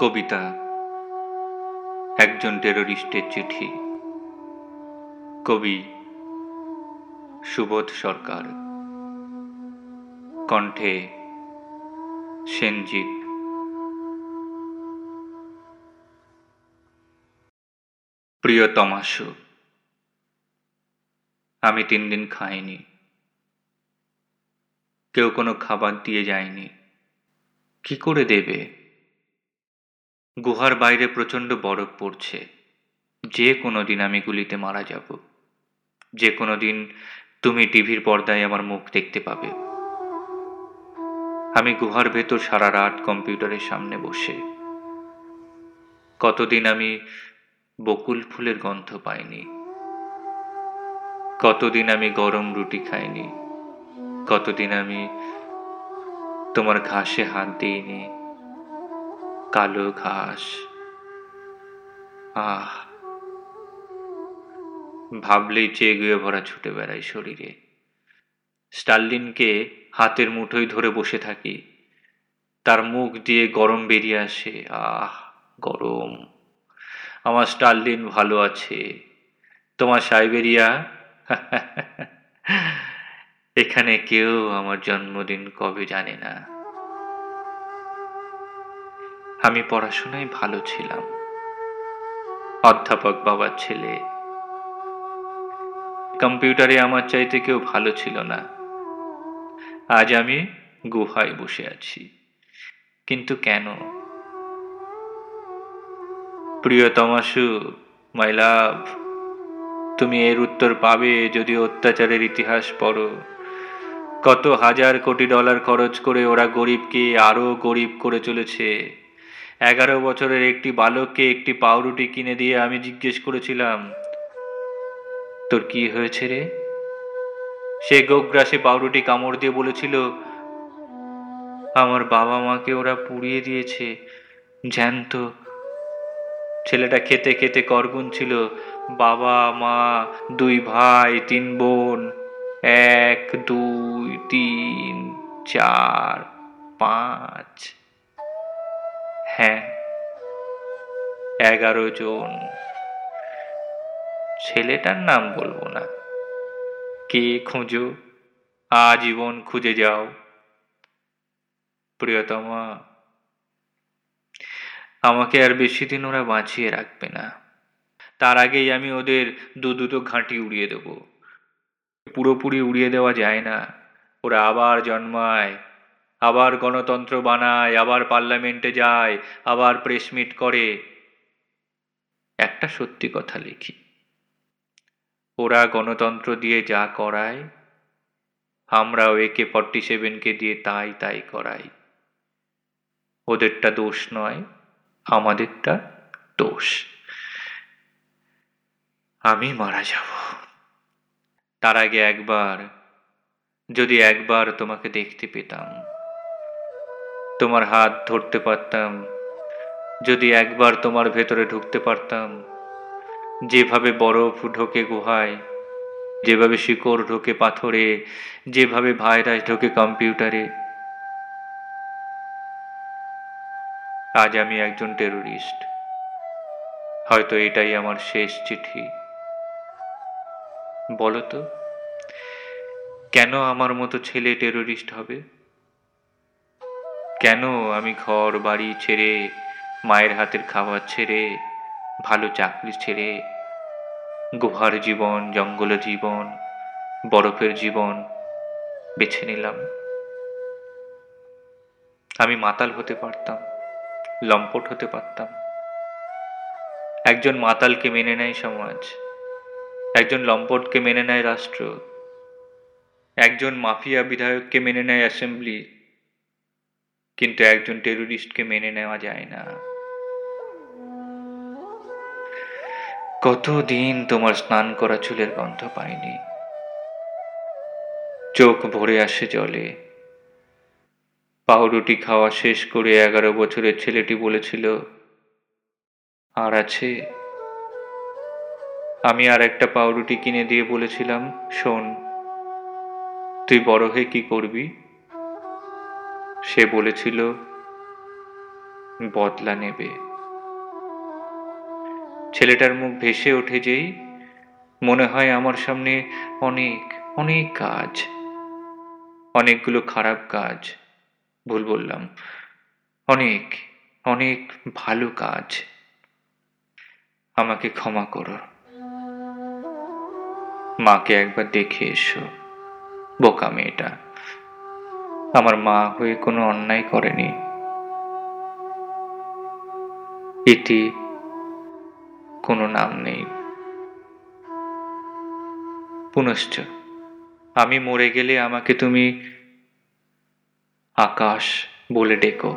কবিতা, একজন টেরোরিস্টের চিঠি, কবি সুবোধ সরকার। কণ্ঠে সেনজিৎ। প্রিয় তমাশু, আমি তিন দিন খাইনি। কেউ কোনো খাবার দিয়ে যায়নি। কি করে দেবে? গুহার বাইরে প্রচণ্ড বরফ পড়ছে। যে কোনো দিন আমি গুলিতে মারা যাব। যে কোনো দিন তুমি টিভির পর্দায় আমার মুখ দেখতে পাবে। আমি গুহার ভেতর সারা রাত কম্পিউটারের সামনে বসে। কতদিন আমি বকুল ফুলের গন্ধ পাইনি। কতদিন আমি গরম রুটি খাইনি। কতদিন আমি তোমার ঘাসে হাত দিইনি। কালো ঘাস। আহ, ভাবলেই চেয়ে ভরা ছুটে বেড়াই শরীরে। স্টার্লিনকে হাতের মুঠোয় ধরে বসে থাকি। তার মুখ দিয়ে গরম বেরিয়ে আসে। আহ, গরম। আমার স্টার্লিন ভালো আছে। তোমার সাইবেরিয়া? এখানে কেউ আমার জন্মদিন কবে জানে না। আমি পড়াশোনায় ভালো ছিলাম। অধ্যাপক বাবার ছেলে। কম্পিউটারে আমার চাইতে কেউ ভালো ছিল না। আজ আমি গুহায় বসে আছি। কিন্তু কেন? প্রিয় তমাশু মাই লাভ তুমি এর উত্তর পাবে যদি অত্যাচারের ইতিহাস পড়ো। কত হাজার কোটি ডলার খরচ করে ওরা গরিবকে আরও গরিব করে চলেছে। এগারো বছরের একটি বালককে একটি পাউরুটি কিনে দিয়ে আমি জিজ্ঞেস করেছিলাম, তোর কি হয়েছে রে? সে গোগ্রাসে পাউরুটি কামড় দিয়ে বলেছিল, আমার বাবা মাকে ওরা পুড়িয়ে দিয়েছে, জ্যান্ত। ছেলেটা খেতে খেতে করগুন ছিল। বাবা, মা, দুই ভাই, তিন বোন, এক, দুই, তিন, চার, পাঁচ হ্যাঁ এগারো জন। ছেলেটার নাম বলব না। কে খুঁজো? আজীবন খুঁজে যাও। প্রিয়তমা, আমাকে আর বেশি দিন ওরা বাঁচিয়ে রাখবে না। তার আগেই আমি ওদের দু দুটো ঘাঁটি উড়িয়ে দেব। পুরোপুরি উড়িয়ে দেওয়া যায় না। ওরা আবার জন্মায় আবার গণতন্ত্র বানায়, আবার পার্লামেন্টে যায়, আবার প্রেসমিট করে। একটা সত্যি কথা লিখি। ওরা গণতন্ত্র দিয়ে যা করায়, আমরাও একে ফর্টি সেভেনকে দিয়ে তাই তাই করাই। ওদেরটা দোষ নয়, আমাদেরটা দোষ। আমি মারা যাব। তার আগে একবার, যদি একবার তোমাকে দেখতে পেতাম। তোমার হাত ধরতে পারতাম, যদি একবার তোমার ভেতরে ঢুকতে পারতাম। যেভাবে বরফ ঢোকে গুহায়, যেভাবে শিকড় ঢোকে পাথরে, যেভাবে ভাইরাস ঢোকে কম্পিউটারে। আজ আমি একজন টেরোরিস্ট। হয়তো এটাই আমার শেষ চিঠি। বলো তো, কেন আমার মতো ছেলে টেরোরিস্ট হবে? কেন আমি ঘর বাড়ি ছেড়ে, মায়ের হাতের খাবার ছেড়ে, ভালো চাকরি ছেড়ে, গুহার জীবন জঙ্গলের জীবন, বরফের জীবন বেছে নিলাম? আমি মাতাল হতে পারতাম, লম্পট হতে পারতাম। একজন মাতালকে মেনে নেয় সমাজ, একজন লম্পটকে মেনে নেয় রাষ্ট্র, একজন মাফিয়া বিধায়ককে মেনে নেয় অ্যাসেম্বলি কিন্তু একজন টেরোরিস্টকে মেনে নেওয়া যায় না। কতদিন তোমার স্নান করা চুলের গন্ধ পাইনি? চোখ ভরে আসে জলে। পাউরুটি খাওয়া শেষ করে এগারো বছরের ছেলেটি বলেছিল, আর আছে। আমি আর একটা পাউরুটি কিনে দিয়ে বলেছিলাম, শোন, তুই বড় হয়ে কি করবি? সে বলেছিল, বদলা নেবে। ছেলেটার মুখ ভেসে ওঠে যেই, মনে হয় আমার সামনে অনেক অনেক কাজ, অনেকগুলো খারাপ কাজ, ভুল বললাম, অনেক অনেক ভালো কাজ। আমাকে ক্ষমা করো। মাকে একবার দেখে এসো, বোকা মেয়েটা। আমার মা হয়ে কোনো অন্যায় করেনি। এটি কোনো নাম নেই। পুনশ্চ, আমি মরে গেলে আমাকে তুমি আকাশ বলে ডেকো।